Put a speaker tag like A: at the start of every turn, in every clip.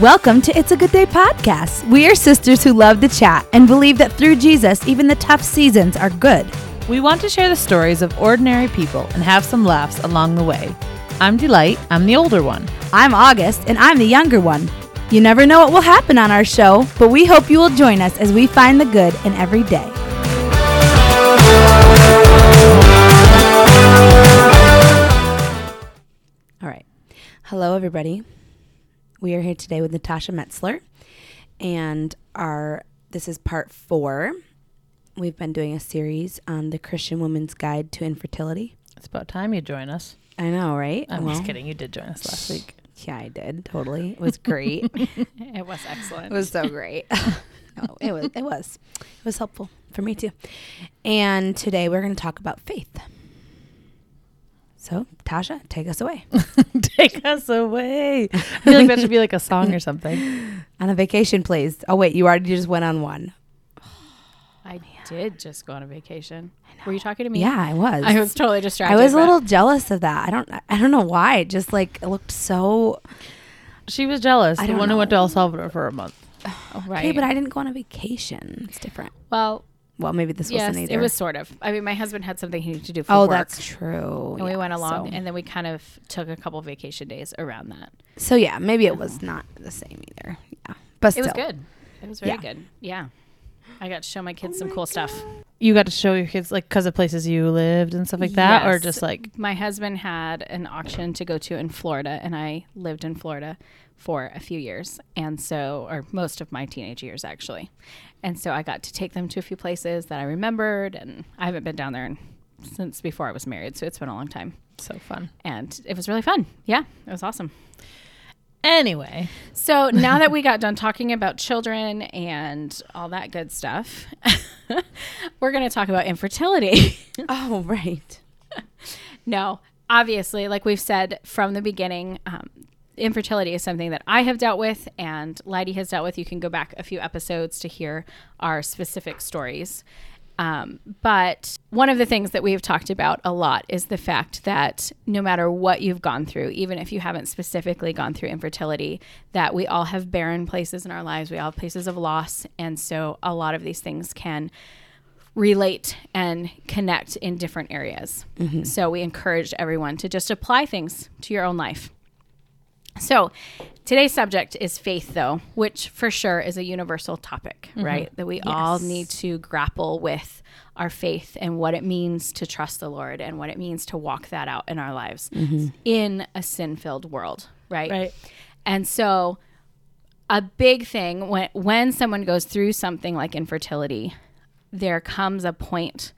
A: Welcome to It's a Good Day podcast. We are sisters who love to chat and believe that through Jesus, even the tough seasons are good.
B: We want to share the stories of ordinary people and have some laughs along the way. I'm Delight, I'm the older one.
A: I'm August, and I'm the younger one. You never know what will happen on our show, but we hope you will join us as we find the good in every day. All right. Hello, everybody. We are here today with Natasha Metzler, and our this is part four. We've been doing a series on the Christian Woman's Guide to Infertility.
B: It's about time you join us.
A: I know, right?
B: I'm
A: Well,
B: just kidding. You did join us last week.
A: Yeah, I did. Totally. It was great.
C: It was excellent.
A: It was so great. no, it was. It was. It was helpful for me too. And today we're going to talk about faith. So, Tasha, take us away
B: Take us away. I feel like that should be like a song or something.
A: on a vacation, please. Oh wait, you already just went on one.
C: I did just go on a vacation. Were you talking to me?
A: Yeah, I was.
C: I was totally distracted.
A: I was a little jealous of that. I don't. I don't know why. It just like it looked so.
B: She was jealous.
A: I
B: the
A: don't
B: one who went to
A: know.
B: El Salvador for a month.
C: Oh, right.
A: Okay, but I didn't go on a vacation. It's different.
C: well,
A: Well, maybe this
C: yes,
A: wasn't either.
C: it was sort of. I mean, my husband had something he needed to do for
A: Oh,
C: work.
A: that's true.
C: and we went along,
A: so-
C: and then we kind of took a couple vacation days around that.
A: So yeah, maybe it was uh-huh. not the same either. Yeah, but
C: It was good. It was very
A: Yeah.
C: good. Yeah. I got to show my kids oh some cool stuff.
B: You got to show your kids like because of places you lived and stuff like that, or just like
C: My husband had an auction to go to in Florida, and I lived in Florida for a few years. And so, or most of my teenage years, actually. And so I got to take them to a few places that I remembered, and I haven't been down there in, since before I was married. So it's been a long time.
B: so fun.
C: And it was really fun. Yeah, it was awesome.
B: Anyway,
C: So now that we got done talking about children and all that good stuff, we're going to talk about infertility.
A: Oh right.
C: No, obviously, like we've said from the beginning, um, infertility is something that I have dealt with and Lighty has dealt with. You can go back a few episodes to hear our specific stories. Um, but one of the things that we've talked about a lot is the fact that no matter what you've gone through, even if you haven't specifically gone through infertility, that we all have barren places in our lives. We all have places of loss. And so a lot of these things can relate and connect in different areas. So we encourage everyone to just apply things to your own life. So today's subject is faith, though, which for sure is a universal topic, mm-hmm. right? That we all need to grapple with our faith and what it means to trust the Lord and what it means to walk that out in our lives mm-hmm. in a sin filled world, right?
B: right?
C: And so a big thing when when someone goes through something like infertility, there comes a point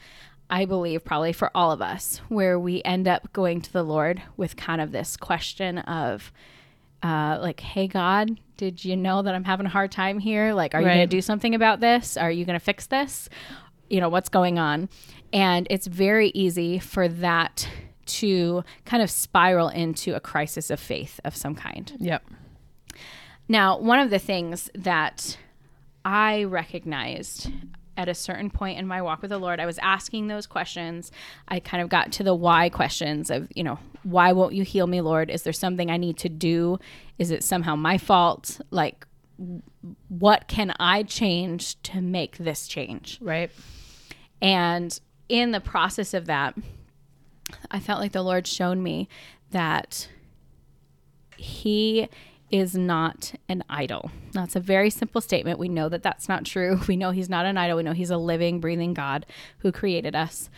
C: I believe probably for all of us where we end up going to the Lord with kind of this question of uh, like, hey God, did you know that I'm having a hard time here? Like, are you going to do something about this? Are you going to fix this? You know, what's going on? And it's very easy for that to kind of spiral into a crisis of faith of some kind.
B: Yep.
C: Now, one of the things that I recognized at a certain point in my walk with the Lord, I was asking those questions. I kind of got to the why questions of, you know, why won't you heal me, Lord? Is there something I need to do? Is it somehow my fault? Like, what can I change to make this change?
B: Right.
C: And in the process of that, I felt like the Lord showed me that He is not an idol. That's a very simple statement. We know that that's not true. We know He's not an idol. We know He's a living, breathing God who created us.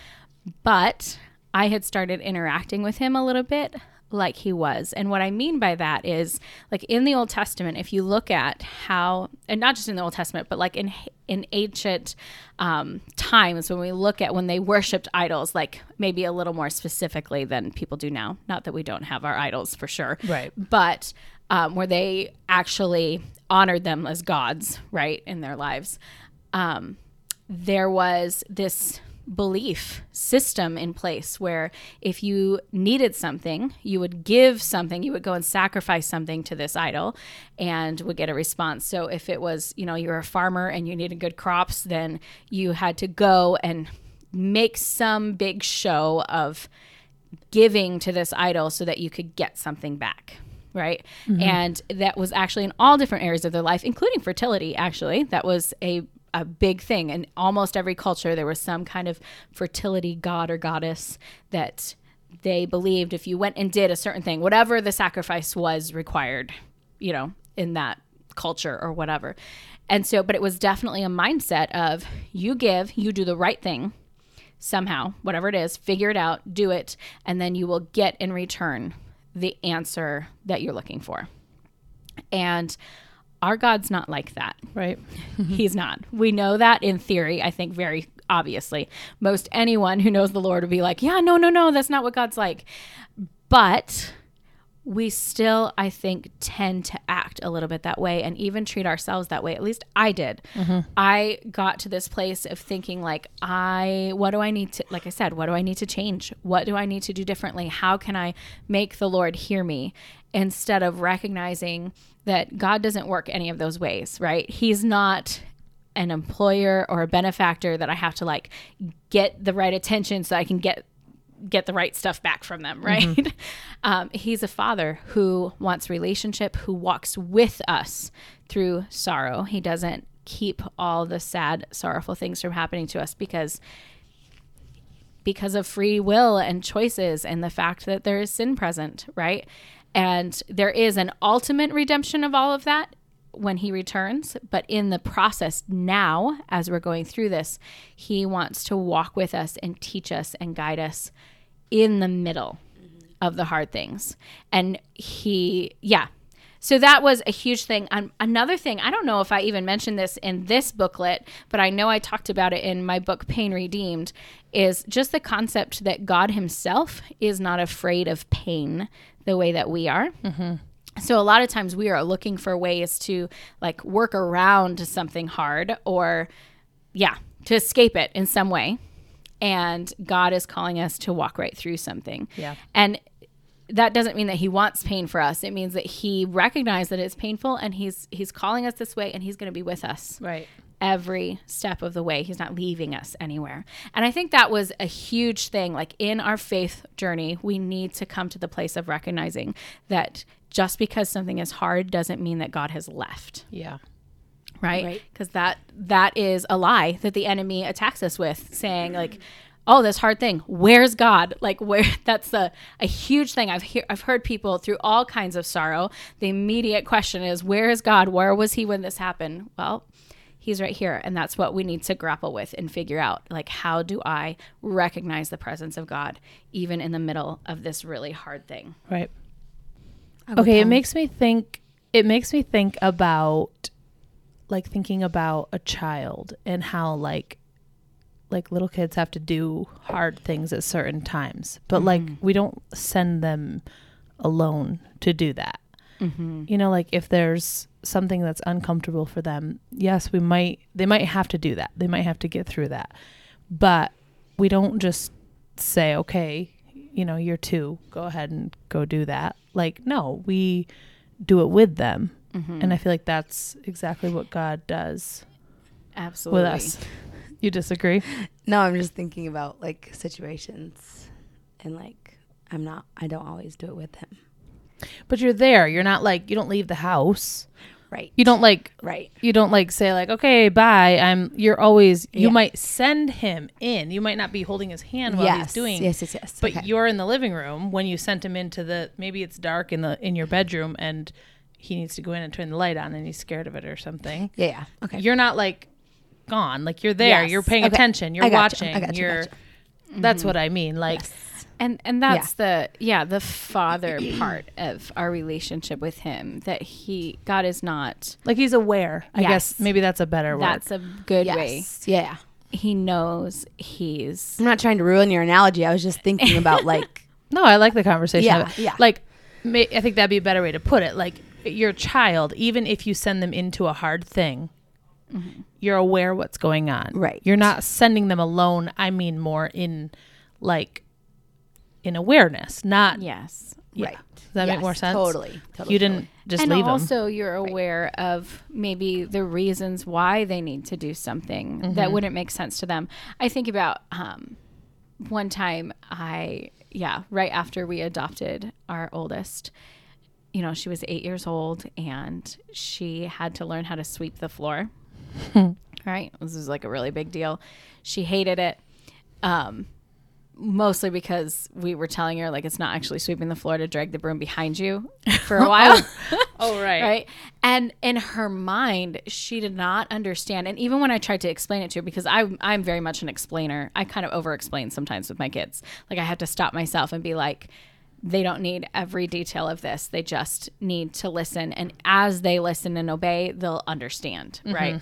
C: But I had started interacting with Him a little bit like He was. And what I mean by that is, like in the Old Testament, if you look at how, and not just in the Old Testament, but like in in ancient um, times when we look at when they worshipped idols, like maybe a little more specifically than people do now. Not that we don't have our idols for sure,
B: Right.
C: But um, where they actually honored them as gods, right, in their lives. Um, there was this belief system in place where if you needed something, you would give something, you would go and sacrifice something to this idol and would get a response. So if it was, you know, you're a farmer and you needed good crops, then you had to go and make some big show of giving to this idol so that you could get something back. Right? Mm-hmm. And that was actually in all different areas of their life, including fertility, actually. That was a a big thing in almost every culture there was some kind of fertility god or goddess that they believed if you went and did a certain thing whatever the sacrifice was required you know in that culture or whatever and so but it was definitely a mindset of you give you do the right thing somehow whatever it is figure it out do it and then you will get in return the answer that you're looking for and our god's not like that
B: Right.
C: He's not. We know that in theory, I think very obviously. Most anyone who knows the Lord would be like, yeah, no, no, no, that's not what God's like. But we still, I think, tend to act a little bit that way and even treat ourselves that way. At least I did. Mm-hmm. I got to this place of thinking, like, I, what do I need to, like I said, what do I need to change? What do I need to do differently? How can I make the Lord hear me? Instead of recognizing that God doesn't work any of those ways, right? He's not an employer or a benefactor that I have to like get the right attention so I can get get the right stuff back from them, right? um, he's a father who wants relationship, who walks with us through sorrow. He doesn't keep all the sad, sorrowful things from happening to us because because of free will and choices and the fact that there is sin present, right? And there is an ultimate redemption of all of that when he returns, but in the process now, as we're going through this, he wants to walk with us and teach us and guide us in the middle of the hard things. And he, yeah. So that was a huge thing. Um, another thing, I don't know if I even mentioned this in this booklet, but I know I talked about it in my book, Pain Redeemed, is just the concept that God Himself is not afraid of pain the way that we are. So a lot of times we are looking for ways to like work around something hard or yeah, to escape it in some way. And God is calling us to walk right through something.
B: Yeah.
C: And that doesn't mean that he wants pain for us. It means that he recognized that it's painful and he's he's calling us this way and he's going to be with us
B: Right.
C: every step of the way. He's not leaving us anywhere. And I think that was a huge thing. Like in our faith journey, we need to come to the place of recognizing that just because something is hard doesn't mean that God has left,
B: Yeah.
C: Right?
A: Right.
C: Because that that is a lie that the enemy attacks us with, saying like, "Oh, this hard thing. Where's God?" Like where that's a a huge thing. I've hear, I've heard people through all kinds of sorrow. The immediate question is, "Where is God? Where was He when this happened?" Well, He's right here, and that's what we need to grapple with and figure out. Like, how do I recognize the presence of God even in the middle of this really hard thing?
B: Right.
A: I'll
B: Okay, it makes me think it makes me think about like thinking about a child and how like like little kids have to do hard things at certain times. But mm-hmm. like we don't send them alone to do that. Mm-hmm. You know, like if there's something that's uncomfortable for them, yes, we might they might have to do that. They might have to get through that. But we don't just say, "Okay, you know, you're 2, go ahead and go do that." Like no, we do it with them. Mm-hmm. And I feel like that's exactly what God does
C: Absolutely.
B: with us. You disagree?
A: No, I'm just thinking about like situations and like I'm not I don't always do it with him.
B: But you're there. You're not like you don't leave the house.
A: Right.
B: You don't like
A: right.
B: you don't like say like okay bye i'm you're always you
A: Yeah.
B: might send him in you might not be holding his hand while
A: yes.
B: he's doing
A: Yes, yes, yes.
B: but
A: okay.
B: you're in the living room when you sent him into the maybe it's dark in the in your bedroom and he needs to go in and turn the light on and he's scared of it or something
A: Yeah, yeah. Okay.
B: you're not like gone like you're there
A: Yes.
B: you're paying
A: Okay.
B: attention you're
A: I gotcha.
B: watching
A: I gotcha,
B: you're
A: gotcha.
B: that's mm-hmm. what i mean like
C: and and that's the yeah the father part of our relationship with him that he god is not
B: like he's aware i
C: Yes.
B: guess maybe that's a better word
C: that's a good way.
A: Yeah.
C: he knows he's
A: I'm not trying to ruin your analogy. I was just thinking about like
B: No, I like the conversation.
A: Yeah, yeah.
B: Like, may, I think that'd be a better way to put it. Like, your child, even if you send them into a hard thing, you're aware what's going on.
A: Right.
B: You're not sending them alone. I mean, more in like in awareness, not.
C: yes
B: Yeah.
A: right.
B: Does that make more sense?
A: Totally. totally
B: You didn't just
C: and
B: leave them.
C: And also you're aware of maybe the reasons why they need to do something
B: Mm-hmm.
C: that wouldn't make sense to them i think about um, one time i yeah right after we adopted our oldest you know, she was eight years old and she had to learn how to sweep the floor. right? This was like a really big deal. She hated it. Um, mostly because we were telling her like it's not actually sweeping the floor to drag the broom behind you for a while.
B: Oh, right.
C: right? And in her mind, she did not understand. And even when I tried to explain it to her, because I, I'm very much an explainer, I kind of over explain sometimes with my kids. Like I have to stop myself and be like, they don't need every detail of this. They just need to listen. And as they listen and obey, they'll understand. Mm-hmm. Right.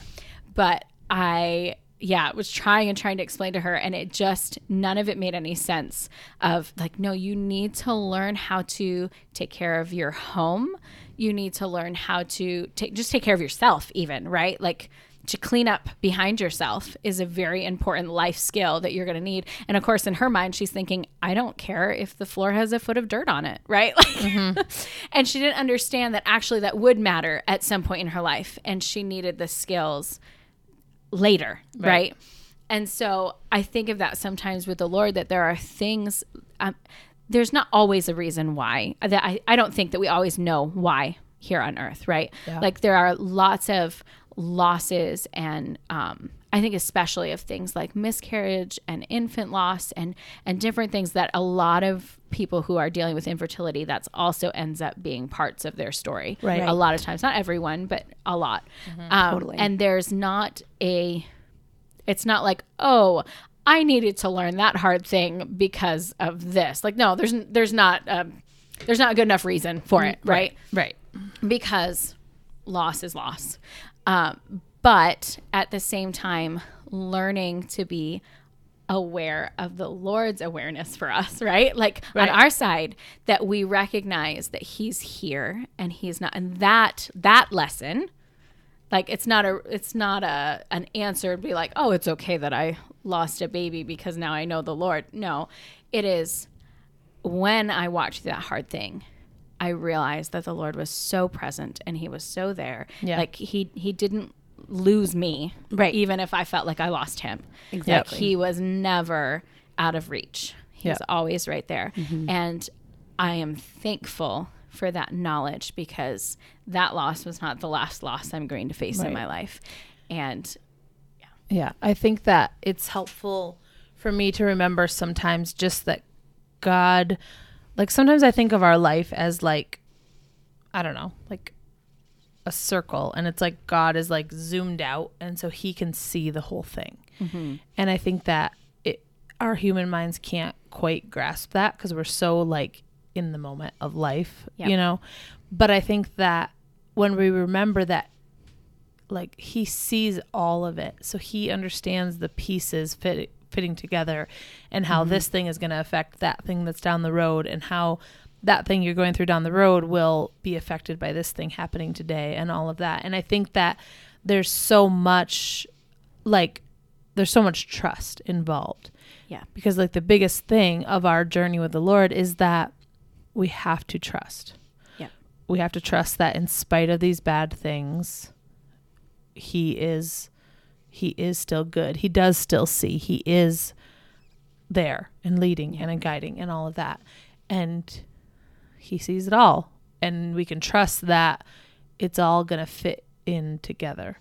C: But I, yeah, was trying and trying to explain to her, and it just, none of it made any sense. Of like, no, you need to learn how to take care of your home. You need to learn how to take, just take care of yourself, even, right? Like, to clean up behind yourself is a very important life skill that you're going to need. And of course, in her mind, she's thinking, I don't care if the floor has a foot of dirt on it, right? Like, and she didn't understand that actually that would matter at some point in her life. And she needed the skills later, right? And so I think of that sometimes with the Lord that there are things, um, there's not always a reason why. That I, I don't think that we always know why here on earth, right?
B: Yeah.
C: Like there are lots of losses and um, I think especially of things like miscarriage and infant loss and and different things that a lot of people who are dealing with infertility that's also ends up being parts of their story.
B: Right.
C: A lot of times, not everyone, but a lot. Um,
A: Totally.
C: And there's not a it's not like, oh, I needed to learn that hard thing because of this. Like, no, there's there's not um, there's not a good enough reason for it, right?
B: Right.
C: Because loss is loss. Um, but at the same time, learning to be aware of the Lord's awareness for us, right? Like
B: Right.
C: on our side, that we recognize that He's here and He's not, and that that lesson like it's not a it's not a an answer to be like oh it's okay that i lost a baby because now i know the lord no it is when i watch that hard thing i realized that the lord was so present and he was so there
B: Yeah.
C: like he he didn't lose me
A: Right.
C: even if i felt like i lost him
A: Exactly.
C: like he was never out of reach he was always right there mm-hmm. and i am thankful for that knowledge because that loss was not the last loss i'm going to face in my life and
B: yeah. Yeah, I think that it's helpful for me to remember sometimes just that God, like sometimes I think of our life as like, I don't know, like a circle, and it's like God is like zoomed out, and so He can see the whole thing. Mm-hmm. And I think that it, our human minds can't quite grasp that because we're so like in the moment of life,
C: Yep.
B: you know. But I think that when we remember that like he sees all of it so he understands the pieces fit, fitting together and how mm-hmm. this thing is going to affect that thing that's down the road and how that thing you're going through down the road will be affected by this thing happening today and all of that. And i think that there's so much like there's so much trust involved.
C: Yeah.
B: Because like the biggest thing of our journey with the lord is that we have to trust.
C: Yeah.
B: We have to trust that in spite of these bad things he is he is still good. He does still see. He is there and leading and guiding and all of that. And he sees it all. And we can trust that it's all going to fit in together.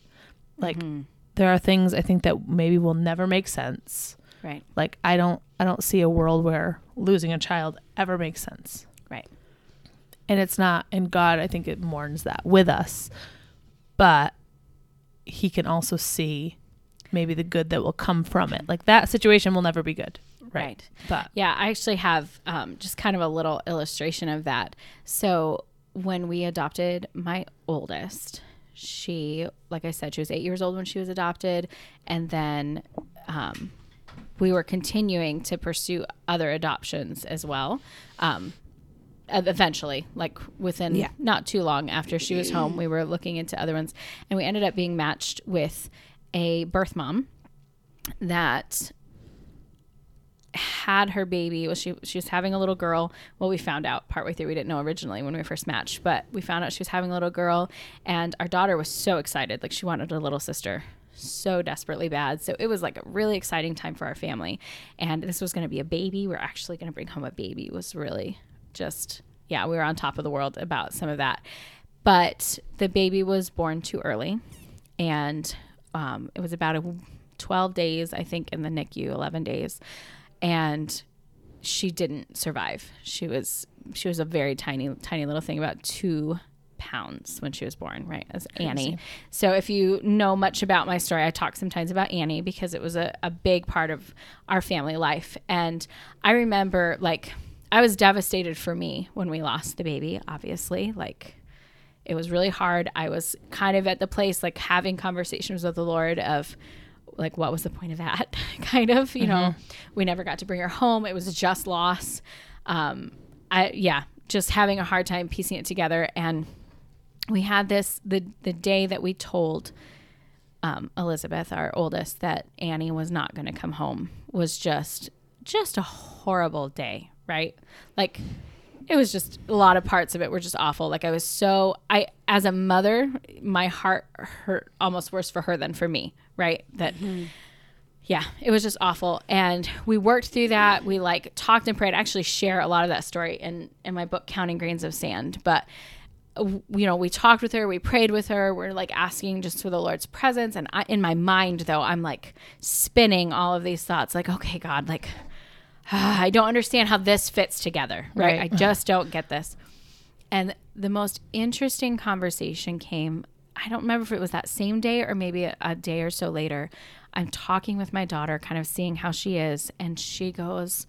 B: Like mm-hmm. there are things i think that maybe will never make sense.
C: Right.
B: Like i don't i don't see a world where losing a child ever makes sense.
C: Right.
B: And it's not and god i think it mourns that with us. But he can also see maybe the good that will come from it like that situation will never be good right,
C: Right.
B: but
C: Yeah, I actually have um, just kind of a little illustration of that. So when we adopted my oldest, she, like I said, she was eight years old when she was adopted, and then um, we were continuing to pursue other adoptions as well. Um, eventually, like within
A: Yeah.
C: not too long after she was home, we were looking into other ones, and we ended up being matched with a birth mom that had her baby. Was she she was having a little girl. Well we found out partway through. We didn't know originally when we first matched but we found out she was having a little girl and our daughter was so excited. Like she wanted a little sister so desperately bad. So it was like a really exciting time for our family. And this was going to be a baby. We're actually going to bring home a baby. It was really just yeah, we were on top of the world about some of that. But the baby was born too early, and um, it was about a 12 days, I think, in the NICU, 11 days, and she didn't survive. She was she was a very tiny, tiny little thing, about two pounds when she was born, right? As Annie. So if you know much about my story, I talk sometimes about Annie because it was a, a big part of our family life. And I remember like I was devastated for me when we lost the baby, obviously. Like it was really hard. I was kind of at the place like having conversations with the Lord of like what was the point of that? Kind of you know? We never got to bring her home. It was just loss. Um i yeah just having a hard time piecing it together. And we had this the the day that we told um, elizabeth our oldest that annie was not going to come home was just just a horrible day right? Like it was just a lot of parts of it were just awful. Like i was so i as a mother my heart hurt almost worse for her than for me right? That yeah it was just awful. And we worked through that. We like talked and prayed. I actually share a lot of that story in in my book counting grains of sand. But you know we talked with her. We prayed with her. We're like asking just for the lord's presence. And I, in my mind though i'm like spinning all of these thoughts like okay god like i don't understand how this fits together right,
B: Right.
C: i just don't get this and the most interesting conversation came I don't remember if it was that same day or maybe a, a day or so later. I'm talking with my daughter, kind of seeing how she is, and she goes,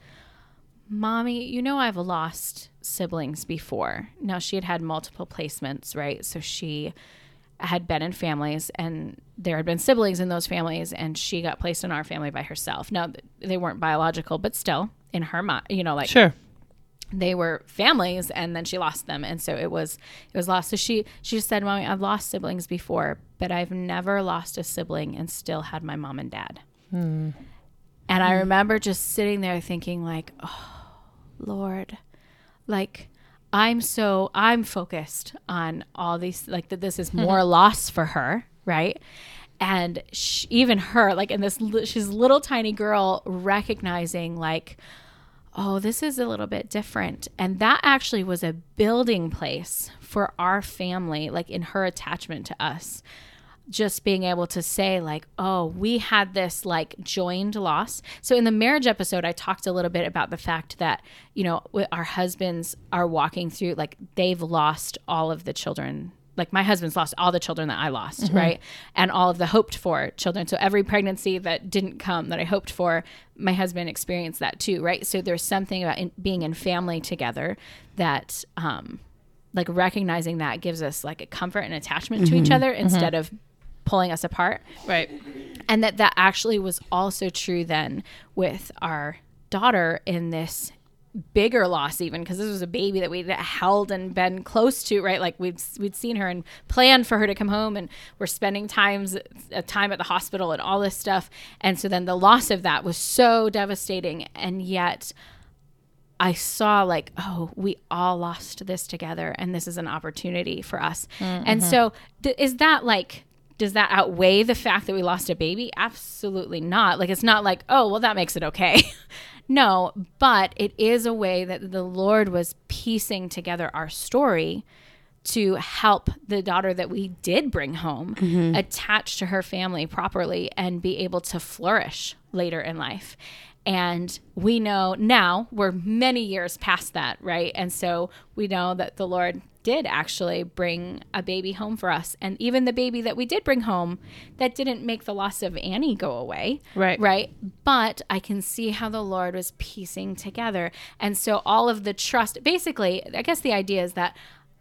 C: Mommy, you know, I've lost siblings before. Now, she had had multiple placements, right? So she had been in families and there had been siblings in those families, and she got placed in our family by herself. Now, they weren't biological, but still, in her mind, you know, like
B: Sure.
C: they were families and then she lost them. And so it was it was lost. So she she just said mommy i've lost siblings before but i've never lost a sibling and still had my mom and dad. Hmm. And i remember just sitting there thinking like oh lord. Like i'm so i'm focused on all these like that this is mm-hmm. more loss for her right and sh even her like in this she's little tiny girl recognizing like oh, this is a little bit different. And that actually was a building place for our family, like in her attachment to us. Just being able to say, like, oh, we had this like joined loss. So in the marriage episode, I talked a little bit about the fact that, you know, our husbands are walking through, like, they've lost all of the children like my husband's lost all the children that I lost, mm-hmm. right? And all of the hoped for children. So every pregnancy that didn't come that I hoped for, my husband experienced that too, right? So there's something about in, being in family together that, um, like recognizing that gives us like a comfort and attachment to each mm-hmm. other mm-hmm. instead of pulling us apart.
B: Right.
C: and that that actually was also true then with our daughter in this bigger loss even because this was a baby that we'd held and been close to right? Like we'd we'd seen her and planned for her to come home and we're spending times a time at the hospital and all this stuff. And so then the loss of that was so devastating. And yet I saw like, oh, we all lost this together, and this is an opportunity for us. Mm, and mm-hmm. so, th- is that like, does that outweigh the fact that we lost a baby? Absolutely not. Like, it's not like, oh, well, that makes it okay. no, but it is a way that the Lord was piecing together our story to help the daughter that we did bring home mm-hmm. attach to her family properly and be able to flourish later in life. And we know now we're many years past that, right? And so we know that the Lord did actually bring a baby home for us. And even the baby that we did bring home, that didn't make the loss of Annie go away.
B: Right.
C: Right. But I can see how the Lord was piecing together. And so all of the trust, basically, I guess the idea is that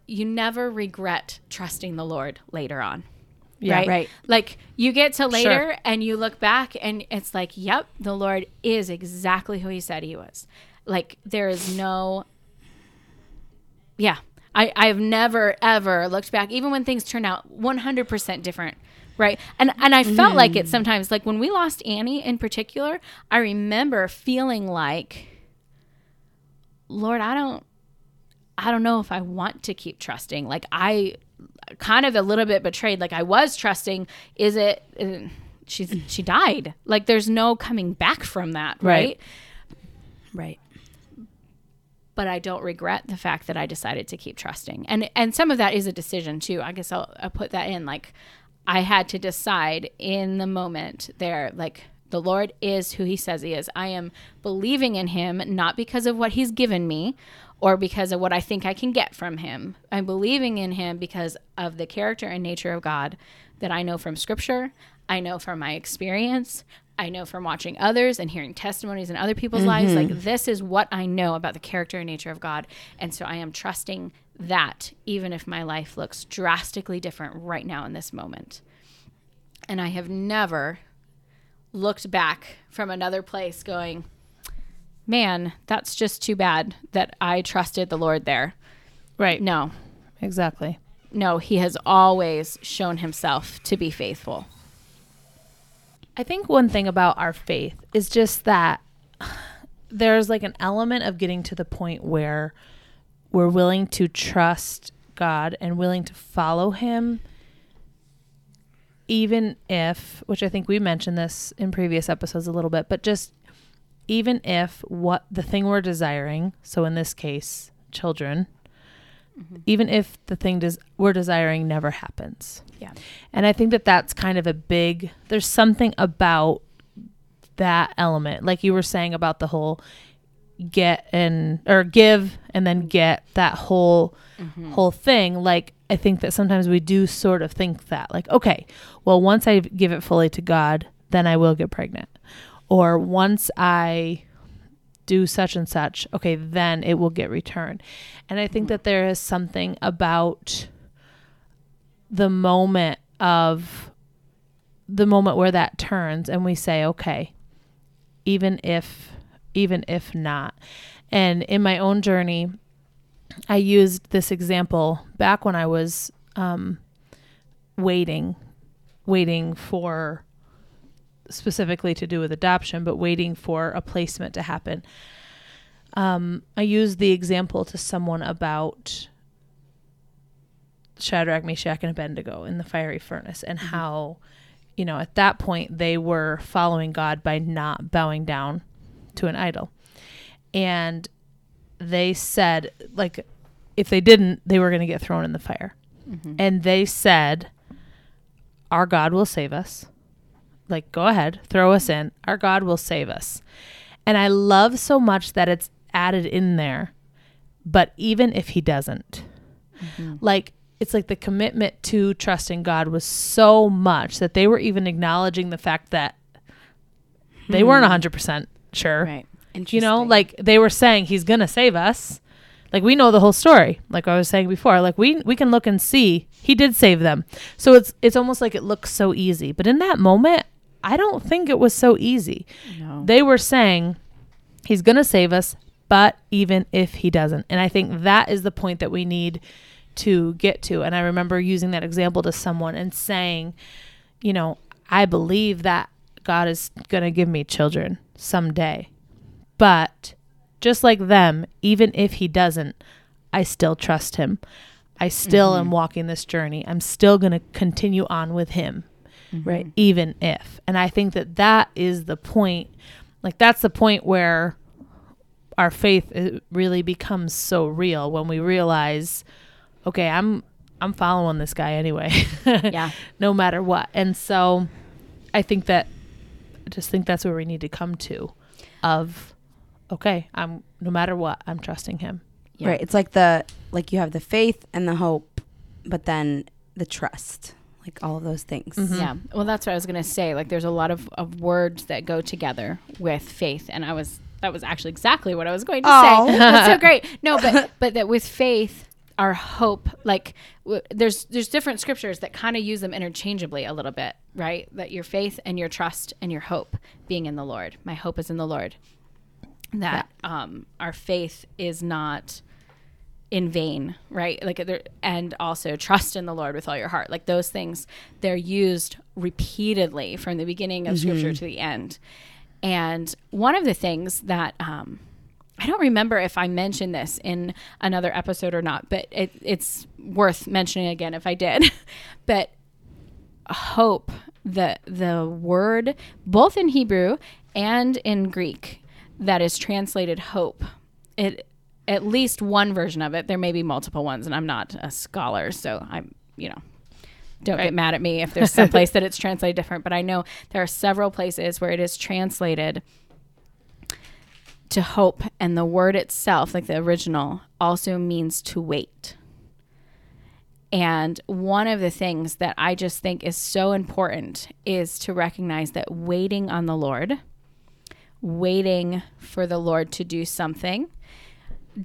C: you never regret trusting the Lord later on.
B: Yeah.
C: right?
A: right.
C: Like you get to later
B: Sure.
C: and you look back and it's like, yep, the Lord is exactly who he said he was. Like there is no Yeah. I, I've never ever looked back, even when things turned out one hundred percent different. Right. And and I felt like it sometimes, like when we lost Annie in particular, I remember feeling like Lord, I don't I don't know if I want to keep trusting. Like I kind of a little bit betrayed. Like I was trusting. Is it? Uh, she's she died. Like there's no coming back from that, right?
B: Right.
A: Right.
C: But I don't regret the fact that I decided to keep trusting. And and some of that is a decision too. I guess I'll, I'll put that in. Like I had to decide in the moment there, like the Lord is who he says he is. I am believing in him not because of what he's given me or because of what I think I can get from him. I'm believing in him because of the character and nature of God that I know from scripture, I know from my experience, I know from watching others and hearing testimonies in other people's lives. Like, mm-hmm. this is what I know about the character and nature of God. And so I am trusting that, even if my life looks drastically different right now in this moment. And I have never looked back from another place going, man, that's just too bad that I trusted the Lord there.
B: Right.
C: No,
B: Exactly.
C: no, he has always shown himself to be faithful.
B: I think one thing about our faith is just that there's like an element of getting to the point where we're willing to trust God and willing to follow Him, even if, which I think we mentioned this in previous episodes a little bit, but just even if what the thing we're desiring, so in this case, children, Mm-hmm. even if the thing des- we're desiring never happens.
C: Yeah.
B: And I think that that's kind of a big, there's something about that element. Like you were saying about the whole get and, or give and then get that whole, mm-hmm. whole thing. Like I think that sometimes we do sort of think that, like, okay, well, once I give it fully to God, then I will get pregnant. Or once I do such and such, okay, then it will get returned. And I think that there is something about the moment of the moment where that turns and we say, okay, even if even if not. And in my own journey, I used this example back when I was um, waiting, waiting for specifically to do with adoption, but waiting for a placement to happen. Um, I used the example to someone about Shadrach, Meshach, and Abednego in the fiery furnace and how, you know, at that point they were following God by not bowing down to an idol. And they said, like, if they didn't, they were going to get thrown in the fire. And they said, Our God will save us. Like, go ahead, throw us in. Our God will save us. And I love so much that it's added in there. But even if he doesn't, mm-hmm. like, it's like the commitment to trusting God was so much that they were even acknowledging the fact that they weren't hmm. 100% sure.
C: Right.
B: You know, like they were saying he's going to save us. Like we know the whole story. Like I was saying before, like we we can look and see he did save them. So it's it's almost like it looks so easy. But in that moment, I don't think it was so easy.
C: No.
B: They were saying he's going to save us, but even if he doesn't. And I think that is the point that we need to get to. And I remember using that example to someone and saying, you know, I believe that God is going to give me children someday. But just like them, even if he doesn't, I still trust him. I still am mm-hmm. walking this journey. I'm still going to continue on with him, right? Mm-hmm. Even if. And I think that that is the point. Like, that's the point where our faith really becomes so real when we realize, okay, I'm I'm following this guy anyway.
C: Yeah.
B: no matter what. And so I think that I just think that's where we need to come to of okay, I'm no matter what, I'm trusting him.
C: Yeah.
A: Right. It's like the like you have the faith and the hope, but then the trust, like all of those things.
C: Yeah. Well, that's what I was going to say. Like, there's a lot of, of words that go together with faith. And I was, that was actually exactly what I was going to
A: Oh.
C: say. That's so great. No, but, but that with faith, our hope, like, w- there's, there's different scriptures that kind of use them interchangeably a little bit, right? That your faith and your trust and your hope being in the Lord. My hope is in the Lord. That, um, our faith is not, in vain, right? Like, and also trust in the Lord with all your heart. Like those things, they're used repeatedly from the beginning of Scripture to the end. And one of the things that um, I don't remember if I mentioned this in another episode or not, but it, it's worth mentioning again if I did. but hope, the the word both in Hebrew and in Greek that is translated hope, it at least one version of it. There may be multiple ones, and I'm not a scholar, so I'm, you know, don't get mad at me if there's some place that it's translated different. But I know there are several places where it is translated to hope, and the word itself, like the original, also means to wait. And one of the things that I just think is so important is to recognize that waiting on the Lord, waiting for the Lord to do something,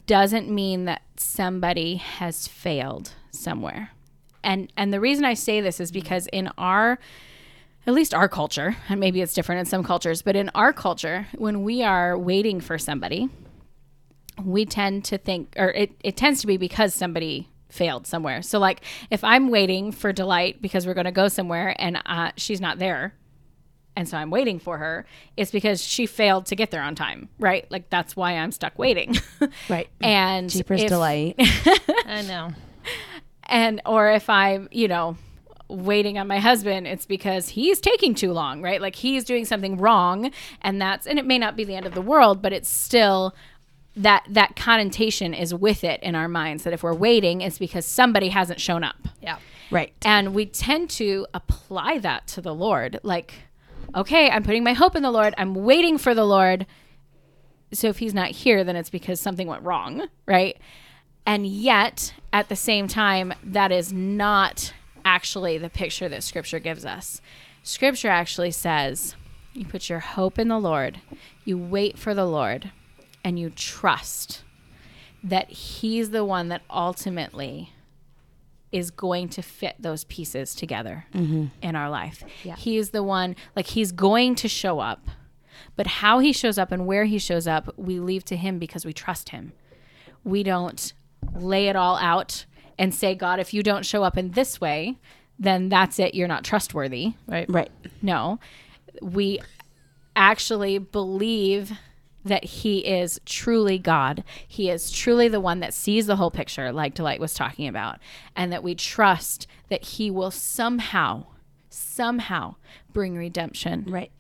C: doesn't mean that somebody has failed somewhere. And and the reason I say this is because in our at least our culture, and maybe it's different in some cultures, but in our culture, when we are waiting for somebody, we tend to think, or it, it tends to be because somebody failed somewhere. So, like, if I'm waiting for Delight because we're going to go somewhere and uh, she's not there, and so I'm waiting for her, it's because she failed to get there on time, right? Like, that's why I'm stuck waiting.
A: Right.
C: and
A: Jeepers
C: if-
A: delight.
B: I know.
C: and or if i'm you know waiting on my husband it's because he's taking too long right like he's doing something wrong and that's and it may not be the end of the world but it's still that that connotation is with it in our minds that if we're waiting it's because somebody hasn't shown up
B: Yeah.
A: right.
C: and we tend to apply that to the Lord. Like, okay, I'm putting my hope in the Lord. I'm waiting for the Lord. So if he's not here, then it's because something went wrong, right? And yet, at the same time, that is not actually the picture that scripture gives us. Scripture actually says you put your hope in the Lord, you wait for the Lord, and you trust that he's the one that ultimately is going to fit those pieces together mm-hmm. in our life.
A: Yeah.
C: He's the one, like, he's going to show up, but how he shows up and where he shows up, we leave to him because we trust him. We don't lay it all out and say, God, if you don't show up in this way, then that's it. You're not trustworthy.
B: Right.
A: Right.
C: No, we actually believe that he is truly God. He is truly the one that sees the whole picture, like Delight was talking about, and that we trust that he will somehow, somehow bring redemption
A: Right.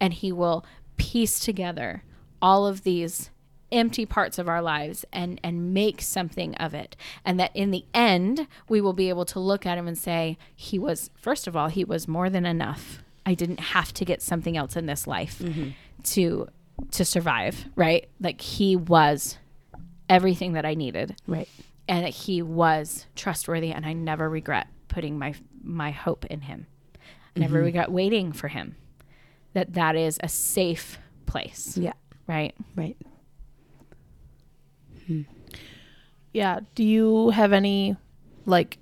C: and he will piece together all of these empty parts of our lives and and make something of it and that in the end we will be able to look at him and say he was first of all he was more than enough i didn't have to get something else in this life mm-hmm. to to survive right like he was everything that i needed
A: Right.
C: and that he was trustworthy and i never regret putting my my hope in him I never mm-hmm. regret waiting for him that that is a safe place
A: Yeah.
C: right
A: Right. Hmm.
B: Yeah. Do you have any like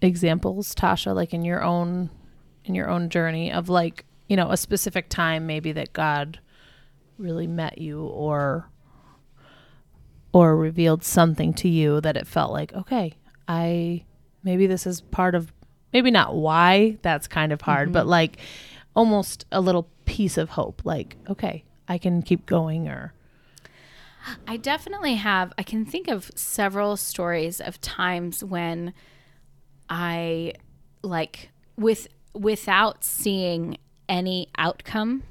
B: examples, Tasha, like in your own in your own journey of like, you know, a specific time maybe that God really met you or or revealed something to you that it felt like, okay, I maybe this is part of maybe not why, that's kind of hard, mm-hmm. but like almost a little piece of hope, like, okay, I can keep going or
C: I definitely have. I can think of several stories of times when I like with without seeing any outcome,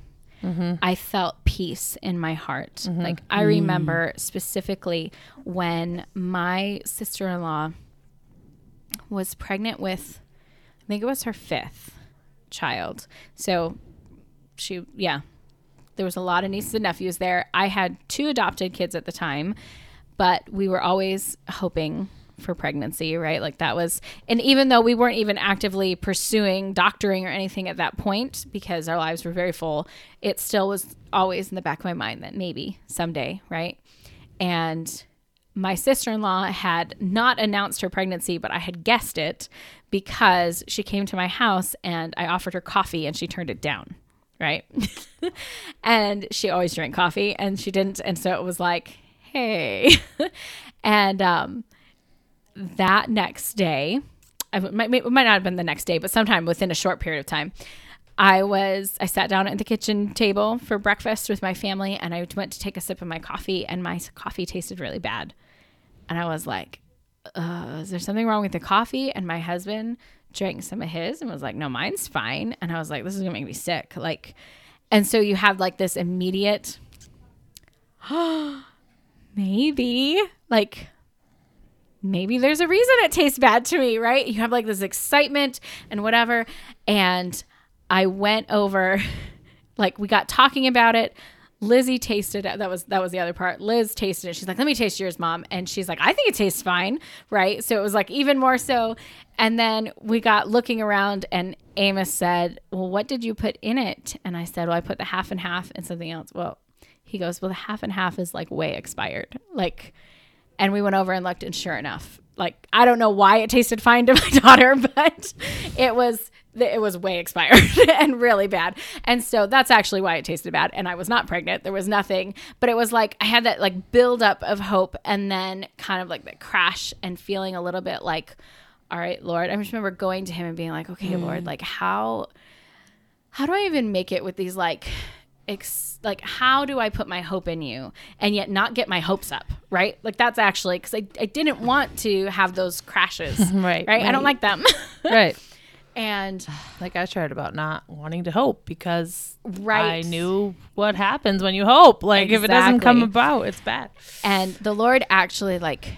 C: Mm-hmm. I felt peace in my heart. Mm-hmm. Like I remember mm. specifically when my sister-in-law was pregnant with I think it was her fifth child. So she yeah, there was a lot of nieces and nephews there. I had two adopted kids at the time, but we were always hoping for pregnancy, right? Like that was, and even though we weren't even actively pursuing doctoring or anything at that point because our lives were very full, it still was always in the back of my mind that maybe someday, right? And my sister in law had not announced her pregnancy, but I had guessed it because she came to my house and I offered her coffee and she turned it down. Right. and she always drank coffee and she didn't. And so it was like, hey. and um, that next day, I might, it might not have been the next day, but sometime within a short period of time, I was I sat down at the kitchen table for breakfast with my family and I went to take a sip of my coffee and my coffee tasted really bad. And I was like, uh, is there something wrong with the coffee? And my husband drank some of his and was like, no, mine's fine. And I was like, this is gonna make me sick. Like, and so you have like this immediate, maybe like maybe there's a reason it tastes bad to me, right? You have like this excitement and whatever. And I went over, like, we got talking about it. Lizzie tasted it. That was that was the other part. Liz tasted it. She's like, "Let me taste yours, mom." And she's like, "I think it tastes fine." Right? So it was like even more so. And then we got looking around and Amos said, "Well, what did you put in it?" And I said, "Well, I put the half and half and something else." Well, he goes, "Well, the half and half is like way expired." Like and we went over and looked and sure enough, like I don't know why it tasted fine to my daughter, but it was it was way expired and really bad. And so that's actually why it tasted bad. And I was not pregnant. There was nothing, but it was like I had that like build up of hope and then kind of like the crash and feeling a little bit like, all right, Lord. I just remember going to him and being like, okay, Lord, mm. like how how do I even make it with these like ex- like how do I put my hope in you and yet not get my hopes up, right? Like that's actually because I, I didn't want to have those crashes,
B: Right,
C: right? I don't like them.
B: right.
C: and
B: Like I tried about not wanting to hope because
C: Right.
B: I knew what happens when you hope. Like if it doesn't come about, it's bad.
C: and the Lord actually like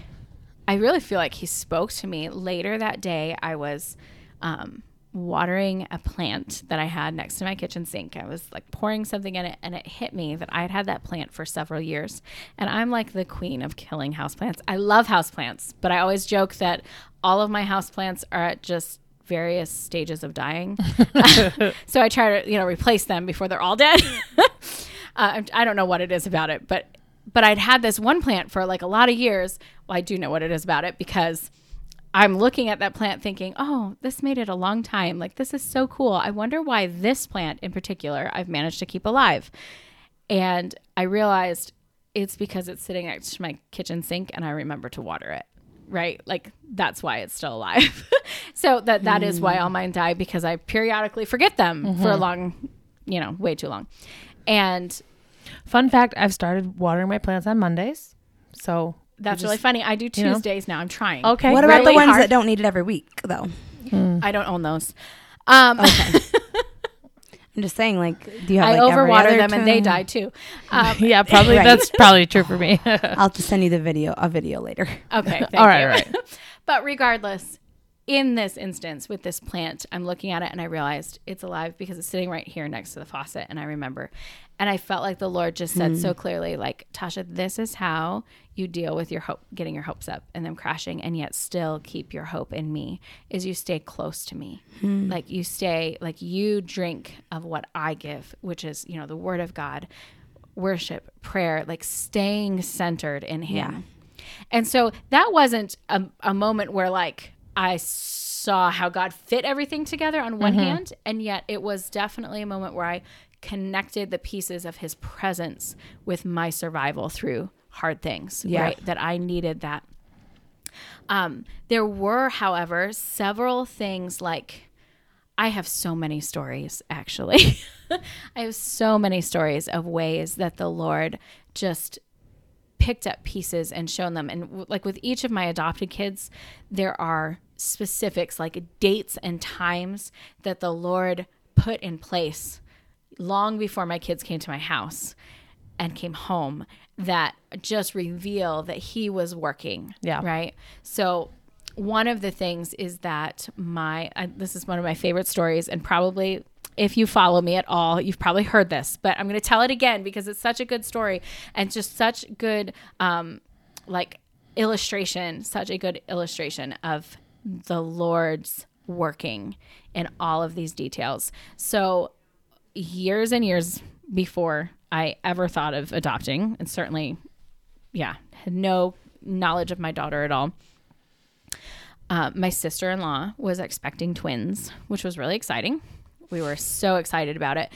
C: I really feel like he spoke to me later that day. I was um watering a plant that I had next to my kitchen sink. I was like pouring something in it and it hit me that I had had that plant for several years. And I'm like the queen of killing houseplants. I love houseplants, but I always joke that all of my houseplants are at just various stages of dying. so I try to, you know, replace them before they're all dead. uh, I don't know what it is about it, but but I'd had this one plant for like a lot of years. Well, I do know what it is about it because I'm looking at that plant thinking, oh, this made it a long time. Like, this is so cool. I wonder why this plant in particular I've managed to keep alive. And I realized it's because it's sitting next to my kitchen sink and I remember to water it. Right? Like that's why it's still alive. so that that is why all hmm. mine die because I periodically forget them for a long, you know, way too long. And
B: Fun fact: I've started watering my plants on Mondays. So
C: That's
B: you
C: really funny. I do
B: you know?
C: Tuesdays now. I'm trying.
B: Okay.
A: What about the ones
C: hard.
A: that don't need it every week though?
C: I don't own those. Um,
A: I'm just saying, like, do you have?
C: I
A: like, every
C: overwater
A: other
C: them and they die too. Um,
B: yeah, probably
A: Right.
B: that's probably true for me.
A: I'll just send you the video, a video later.
C: Okay. Thank
B: All right,
C: you.
B: all right.
C: but regardless, in this instance with this plant, I'm looking at it and I realized it's alive because it's sitting right here next to the faucet. And I remember, and I felt like the Lord just said so hmm. clearly, like, Tasha, this is how you deal with your hope, getting your hopes up and them crashing, and yet still keep your hope in me is you stay close to me. Hmm. Like you stay, like you drink of what I give, which is, you know, the word of God, worship, prayer, like staying centered in Him. And so that wasn't a, a moment where like I saw how God fit everything together on one hand, and yet it was definitely a moment where I connected the pieces of his presence with my survival through hard things,
A: Yeah.
C: right? That I needed that. Um, there were, however, several things like I have so many stories, actually. I have so many stories of ways that the Lord just picked up pieces and shown them. And like with each of my adopted kids, there are specifics like dates and times that the Lord put in place long before my kids came to my house and came home that just reveal that he was working.
B: Yeah.
C: Right. So one of the things is that my I, this is one of my favorite stories and probably if you follow me at all you've probably heard this but i'm going to tell it again because it's such a good story and just such good um like illustration such a good illustration of the lord's working in all of these details so years and years before i ever thought of adopting and certainly yeah had no knowledge of my daughter at all uh, my sister in law was expecting twins, which was really exciting. We were so excited about it.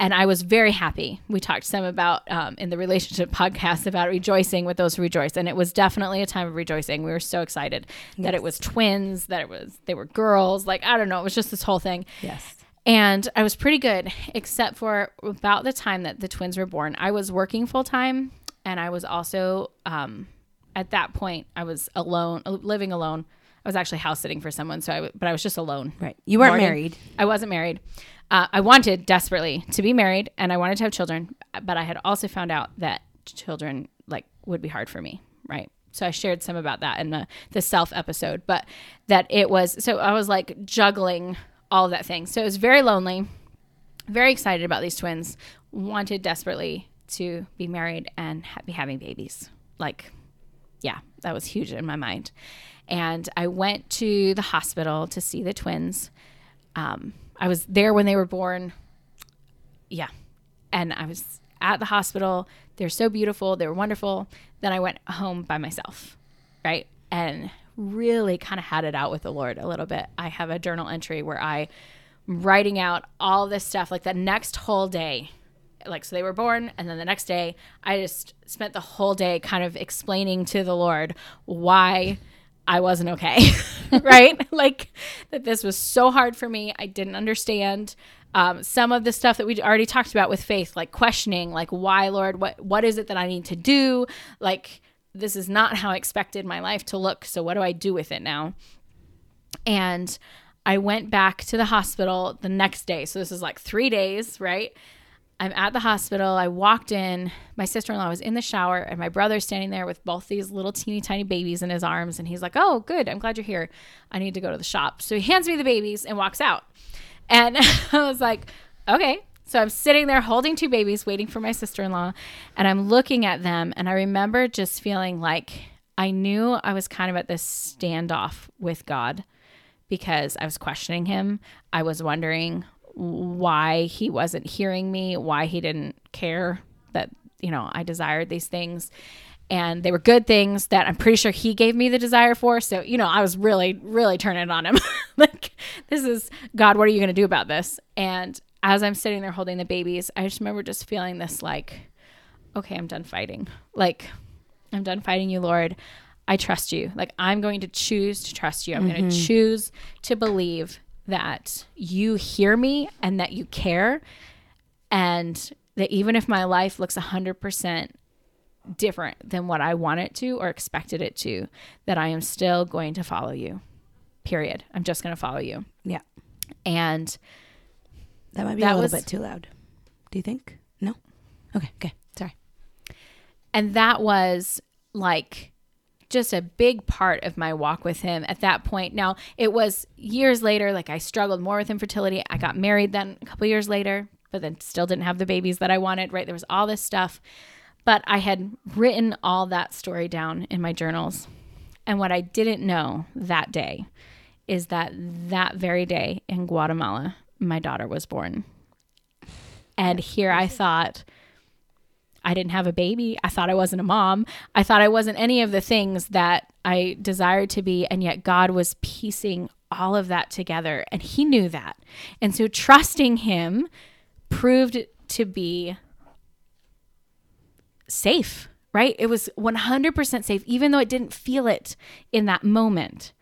C: And I was very happy. We talked some about um, in the relationship podcast about rejoicing with those who rejoice, and it was definitely a time of rejoicing. We were so excited that it was twins, that it was they were girls. Like I don't know, it was just this whole thing.
A: Yes.
C: And I was pretty good, except for about the time that the twins were born. I was working full time, and I was also, um, at that point, I was alone, uh, living alone. I was actually house sitting for someone, so I, w- but I was just alone.
A: Right. You weren't
C: Morgan-
A: married.
C: I wasn't married. Uh, I wanted desperately to be married, and I wanted to have children, but I had also found out that children like would be hard for me. right? So I shared some about that in the the self episode, but that it was so I was like juggling all of that thing. So it was very lonely, very excited about these twins, wanted desperately to be married and ha- be having babies. Like, yeah, that was huge in my mind. And I went to the hospital to see the twins. Um, I was there when they were born. Yeah. And I was at the hospital. They're so beautiful. They were wonderful. Then I went home by myself, right? And really kind of had it out with the Lord a little bit. I have a journal entry where I am writing out all this stuff like the next whole day. Like so they were born and then the next day I just spent the whole day kind of explaining to the Lord why I wasn't okay, right? like that this was so hard for me. I didn't understand um, some of the stuff that we already talked about with faith, like questioning, like why, Lord, what what is it that I need to do? Like this is not how I expected my life to look. So what do I do with it now? And I went back to the hospital the next day. So this is like three days, right? I'm at the hospital. I walked in. My sister in law was in the shower, and my brother's standing there with both these little teeny tiny babies in his arms. And he's like, Oh, good. I'm glad you're here. I need to go to the shop. So he hands me the babies and walks out. And I was like, Okay. So I'm sitting there holding two babies, waiting for my sister in law. And I'm looking at them. And I remember just feeling like I knew I was kind of at this standoff with God because I was questioning him. I was wondering why he wasn't hearing me, why he didn't care that, you know, I desired these things. And they were good things that I'm pretty sure he gave me the desire for. So, you know, I was really, really turning on him. like, this is God, what are you going to do about this? And as I'm sitting there holding the babies, I just remember just feeling this like, okay, I'm done fighting. Like, I'm done fighting you, Lord. I trust you. Like, I'm going to choose to trust you. I'm mm-hmm. going to choose to believe that you hear me and that you care. And that even if my life looks 100% different than what I want it to or expected it to, that I am still going to follow you. Period. I'm just going to follow you.
A: Yeah.
C: And
A: that might be that a little was, bit too loud. Do you think? No? Okay. Okay. Sorry.
C: And that was like just a big part of my walk with him at that point. Now, it was years later, like I struggled more with infertility. I got married then a couple years later, but then still didn't have the babies that I wanted, right? There was all this stuff. But I had written all that story down in my journals. And what I didn't know that day is that that very day in Guatemala, my daughter was born. And here I thought, I didn't have a baby. I thought I wasn't a mom. I thought I wasn't any of the things that I desired to be. And yet God was piecing all of that together. And He knew that. And so trusting Him proved to be safe, right? It was 100% safe, even though it didn't feel it in that moment.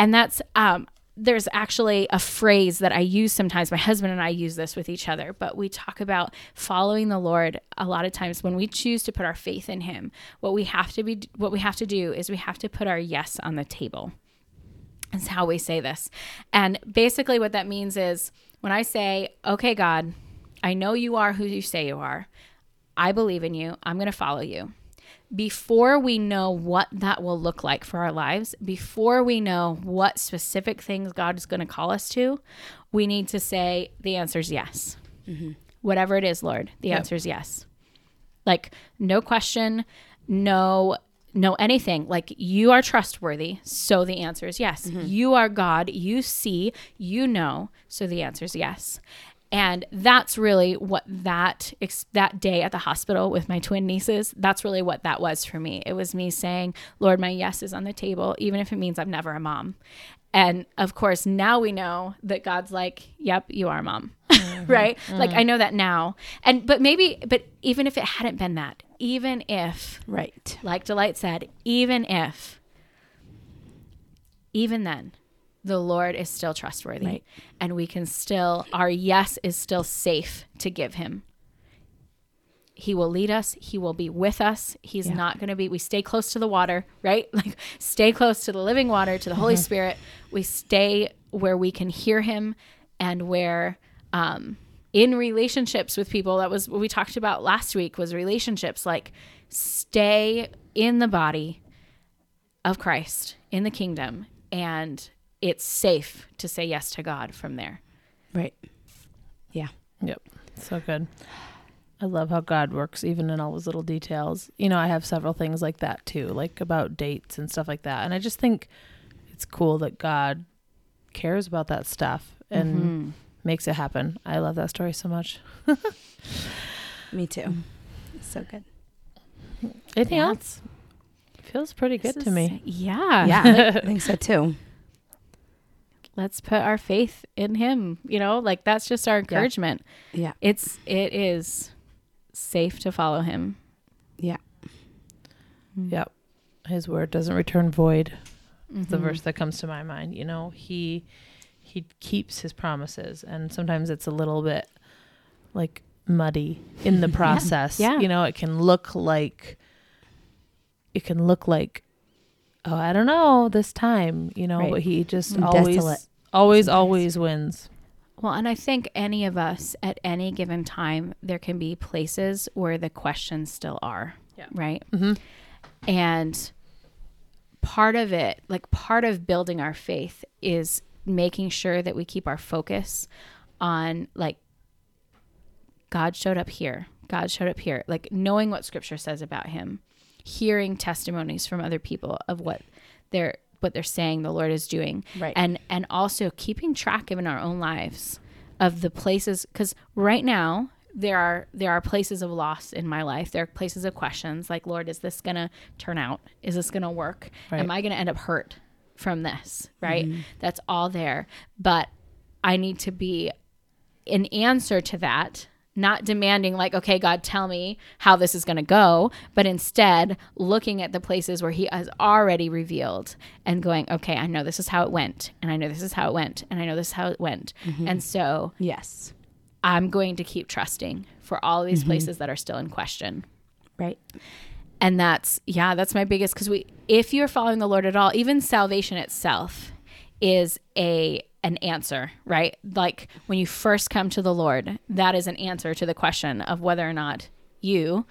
C: And that's, um, there's actually a phrase that I use sometimes. My husband and I use this with each other, but we talk about following the Lord a lot of times when we choose to put our faith in him. What we have to be what we have to do is we have to put our yes on the table. That's how we say this. And basically what that means is when I say, "Okay, God, I know you are who you say you are. I believe in you. I'm going to follow you." Before we know what that will look like for our lives, before we know what specific things God is going to call us to, we need to say the answer is yes. Mm-hmm. Whatever it is, Lord, the yep. answer is yes. Like no question, no no anything. Like you are trustworthy, so the answer is yes. Mm-hmm. You are God, you see, you know, so the answer is yes. And that's really what that that day at the hospital with my twin nieces, that's really what that was for me. It was me saying, "Lord, my yes is on the table, even if it means I'm never a mom." And of course, now we know that God's like, "Yep, you are a mom." Mm-hmm. right? Mm-hmm. Like I know that now. And but maybe but even if it hadn't been that, even if
A: right.
C: Like Delight said, even if even then the Lord is still trustworthy right. and we can still, our yes is still safe to give him. He will lead us. He will be with us. He's yeah. not going to be, we stay close to the water, right? Like stay close to the living water, to the Holy mm-hmm. Spirit. We stay where we can hear him and where, um, in relationships with people, that was what we talked about last week was relationships. Like stay in the body of Christ in the kingdom and it's safe to say yes to God from there.
A: Right. Yeah.
B: Yep. So good. I love how God works even in all those little details. You know, I have several things like that too, like about dates and stuff like that. And I just think it's cool that God cares about that stuff and
C: Mm-hmm.
B: makes it happen. I love that story so much.
A: Me too. So good.
B: Anything
C: Yeah.
B: else? Feels pretty good
C: This
B: to me.
C: Yeah.
A: Yeah, I think so too.
C: Let's put our faith in him, you know? Like that's just our encouragement.
A: Yeah.
C: It's it is safe to follow him.
A: Yeah. Hmm.
B: Yep. His word doesn't return void. It's the
C: mm-hmm.
B: verse that comes to my mind. You know, he he keeps his promises, and sometimes it's a little bit like muddy in the process.
C: Yeah.
B: You know, it can look like it can look like oh, I don't know this time. You know,
A: Right.
B: but he just always
A: desolate
B: always
A: sometimes.
B: always wins.
C: Well, and I think any of us at any given time, there can be places where the questions still are.
B: Yeah.
C: Right.
B: Mm-hmm.
C: And part of it, like part of building our faith, is making sure that we keep our focus on like God showed up here. God showed up here. Like knowing what scripture says about him, hearing testimonies from other people of what they're what they're saying the Lord is doing.
A: Right.
C: And and also keeping track of in our own lives of the places cuz right now there are there are places of loss in my life. There are places of questions like Lord, is this going to turn out? Is this going to work?
B: Right.
C: Am I going to end up hurt from this? Right? Mm-hmm. That's all there. But I need to be an answer to that not demanding like okay god tell me how this is going to go but instead looking at the places where he has already revealed and going okay i know this is how it went and i know this is how it went and i know this is how it went mm-hmm. and so
A: Yes.
C: i'm going to keep trusting for all these mm-hmm. places that are still in question
A: Right.
C: and that's yeah that's my biggest because we if you're following the lord at all even salvation itself is a an answer right like when you first come to the lord that is an answer to the question of whether or not you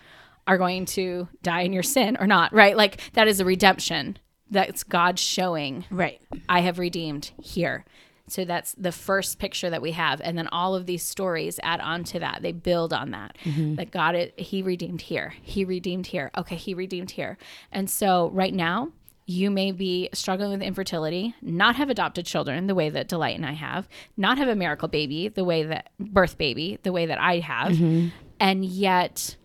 C: are going to die in your sin or not right like that is a redemption that's god showing
A: Right.
C: I have redeemed here. So that's the first picture that we have. And then all of these stories add on to that. They build on that. Mm-hmm. That God, it, He redeemed here. He redeemed here. Okay, He redeemed here. And so right now, you may be struggling with infertility, not have adopted children the way that Delight and I have, not have a miracle baby the way that birth baby the way that I have, mm-hmm. and yet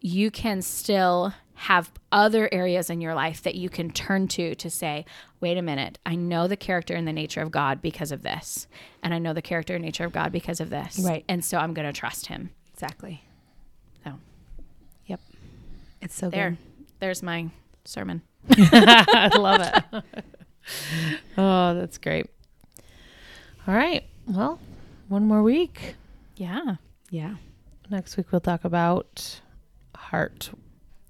C: you can still have other areas in your life that you can turn to to say, wait a minute, I know the character and the nature of God because of this. And I know the character and nature of God because of this.
A: Right.
C: And so I'm going to trust him.
A: Exactly.
C: So
A: Yep. It's so
C: there,
A: good.
C: there's my sermon.
B: I love it. oh, that's great. All right. Well, one more week.
C: Yeah.
A: Yeah.
B: Next week we'll talk about heart.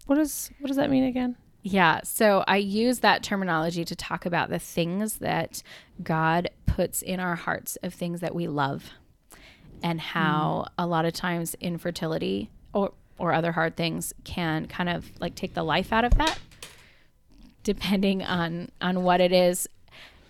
B: What is what does that mean again?
C: Yeah. So I use that terminology to talk about the things that God puts in our hearts of things that we love and how mm. a lot of times infertility or or other hard things can kind of like take the life out of that depending on on what it is.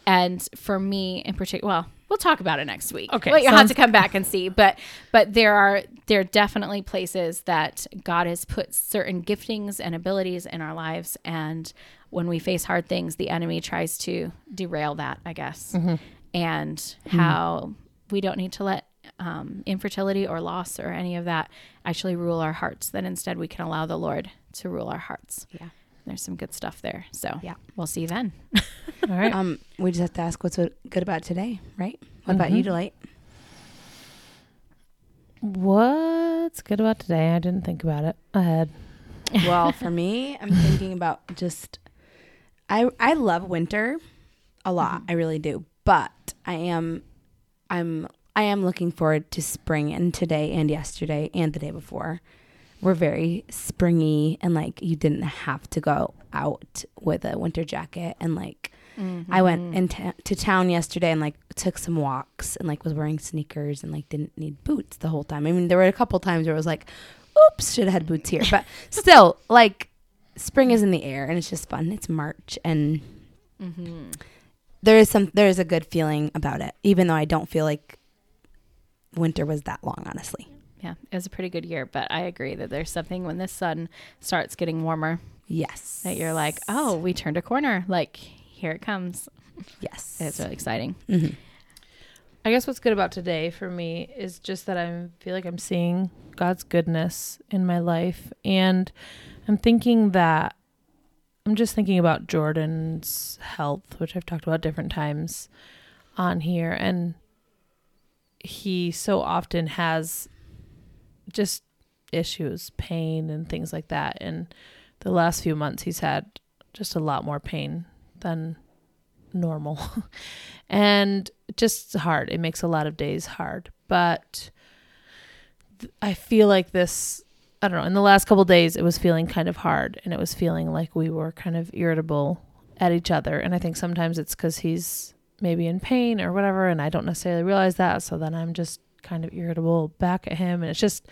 C: And for me in particular well we'll talk about it next week.
B: Okay,
C: well, you'll have to come back and see. But but there are there are definitely places that god has put certain giftings and abilities in our lives. And when we face hard things the enemy tries to derail that i guess. And how we don't need to let um, infertility or loss or any of that actually rule our hearts that instead we can allow the lord to rule our hearts.
A: Yeah.
C: There's some good stuff there so
A: Yeah.
C: we'll see you then
B: All right.
A: Um, we just have to ask what's good about today, right? What about you. Delight?
B: What's good about today? I didn't think about it ahead.
A: well, for me, I'm thinking about just I I love winter a lot. I really do. But I am I'm I am looking forward to spring and today and yesterday and the day before. We're very springy and like you didn't have to go out with a winter jacket and like I went into to town yesterday and like took some walks and like was wearing sneakers and like didn't need boots the whole time. I mean, there were a couple times where I was like, "Oops, should have had boots here," but still, like spring is in the air and it's just fun. It's March and
C: Mm-hmm.
A: there is some there is a good feeling about it, even though I don't feel like winter was that long, honestly.
C: Yeah, it was a pretty good year, but I agree that there's something when the sun starts getting warmer
A: Yes.
C: that you're like, oh, we turned a corner. Like, here it comes.
A: Yes.
C: It's really exciting.
A: Mhm.
B: I guess what's good about today for me is just that I feel like I'm seeing God's goodness in my life. And I'm thinking that I'm just thinking about Jordan's health, which I've talked about different times on here. And he so often has just issues, pain, and things like that. And the last few months, he's had just a lot more pain than normal. and just hard. It makes a lot of days hard. But th- I feel like this I don't know, in the last couple days it was feeling kind of hard and it was feeling like we were kind of irritable at each other and I think sometimes it's cuz he's maybe in pain or whatever and I don't necessarily realize that so then I'm just kind of irritable back at him and it's just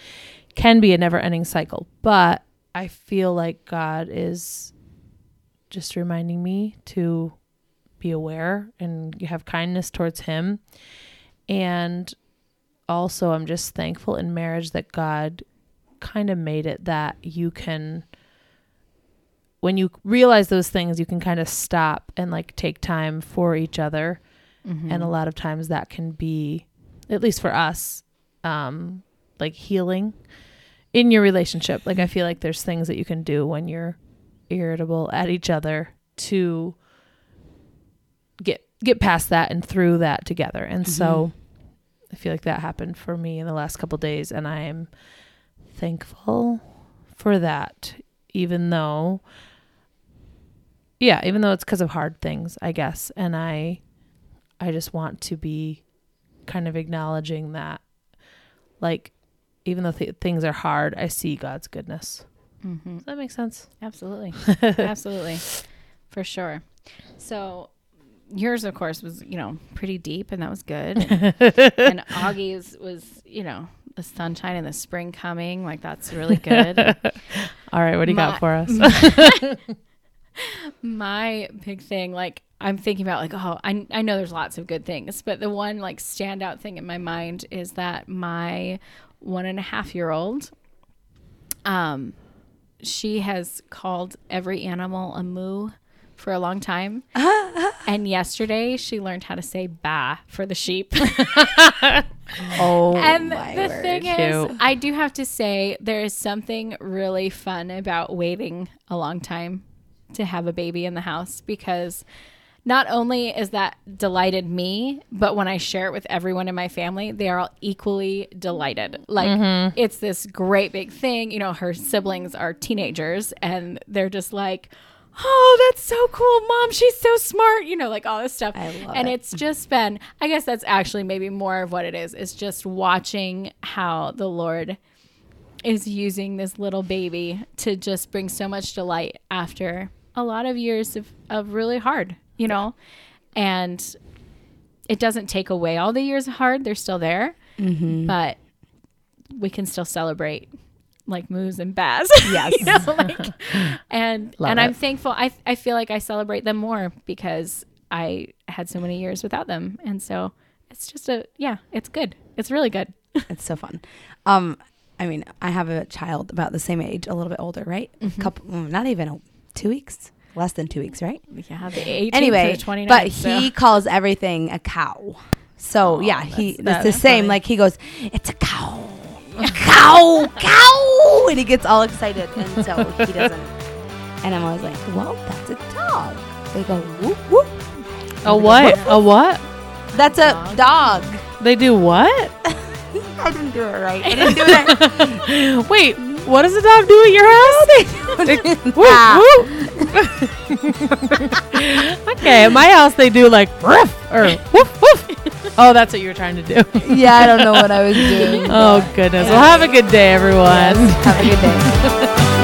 B: can be a never-ending cycle. But I feel like God is just reminding me to be aware and you have kindness towards him. And also, I'm just thankful in marriage that God kind of made it that you can, when you realize those things, you can kind of stop and like take time for each other.
C: Mm-hmm.
B: And a lot of times that can be, at least for us, um, like healing in your relationship. Like, I feel like there's things that you can do when you're irritable at each other to get get past that and through that together. And so I feel like that happened for me in the last couple days and I am thankful for that even though yeah, even though it's cuz of hard things, I guess. And I I just want to be kind of acknowledging that like even though th- things are hard, I see God's goodness.
C: Mm-hmm.
B: Does that make sense?
C: Absolutely. Absolutely. For sure. So yours of course was, you know, pretty deep and that was good. and Augie's was, you know, the sunshine and the spring coming. Like that's really good.
B: All right, what do you
C: My-
B: got for us?
C: My big thing, like I'm thinking about like, oh, I I know there's lots of good things, but the one like standout thing in my mind is that my one and a half year old um she has called every animal a moo for a long time. and yesterday she learned how to say ba for the sheep.
A: Oh,
C: and
A: my
C: the
A: word.
C: thing is, I do have to say there is something really fun about waiting a long time to have a baby in the house because not only is that delighted me, but when I share it with everyone in my family, they are all equally delighted. Like mm-hmm. it's this great big thing. You know, her siblings are teenagers and they're just like, Oh, that's so cool, mom. She's so smart. You know, like all this stuff.
A: I love
C: and
A: it.
C: it's just been, I guess that's actually maybe more of what it is. It's just watching how the Lord is using this little baby to just bring so much delight after a lot of years of, of really hard, you know? And it doesn't take away all the years of hard, they're still there,
A: Mm-hmm.
C: but we can still celebrate like moos and baz.
A: Yes.
C: you know, like, and
B: Love
C: and I'm thankful. I I feel like I celebrate them more because I had so many years without them, and so it's just a yeah, it's good. It's really good.
A: It's so fun. Um, I mean, I have a child about the same age, a little bit older, right?
C: Mm-hmm.
A: Couple, not even a, two weeks, less than two weeks, right?
C: Yeah, the 18th
A: anyway,
C: to the 29th.
A: but
C: so-
A: he calls everything a cow. So
C: Aw,
A: yeah, he
C: that's-
A: it's the same.
C: funny.
A: Like he goes, "It's a cow, a cow, cow," and he gets all excited, and so he doesn't. And I'm always like, "Well, that's a dog." They go, "Whoop whoop."
B: A what? A what?
A: That's a dog.
B: They do what?
A: I didn't do it right. I didn't do it.
B: Wait, what does the dog do at your house?
A: Ah.
B: woo. okay, at my house they do like ruff or woof woof. Oh, that's what you were trying to do.
A: yeah, I don't know what I was doing.
B: Oh goodness. Well, have a good day, everyone.
A: Have a good day.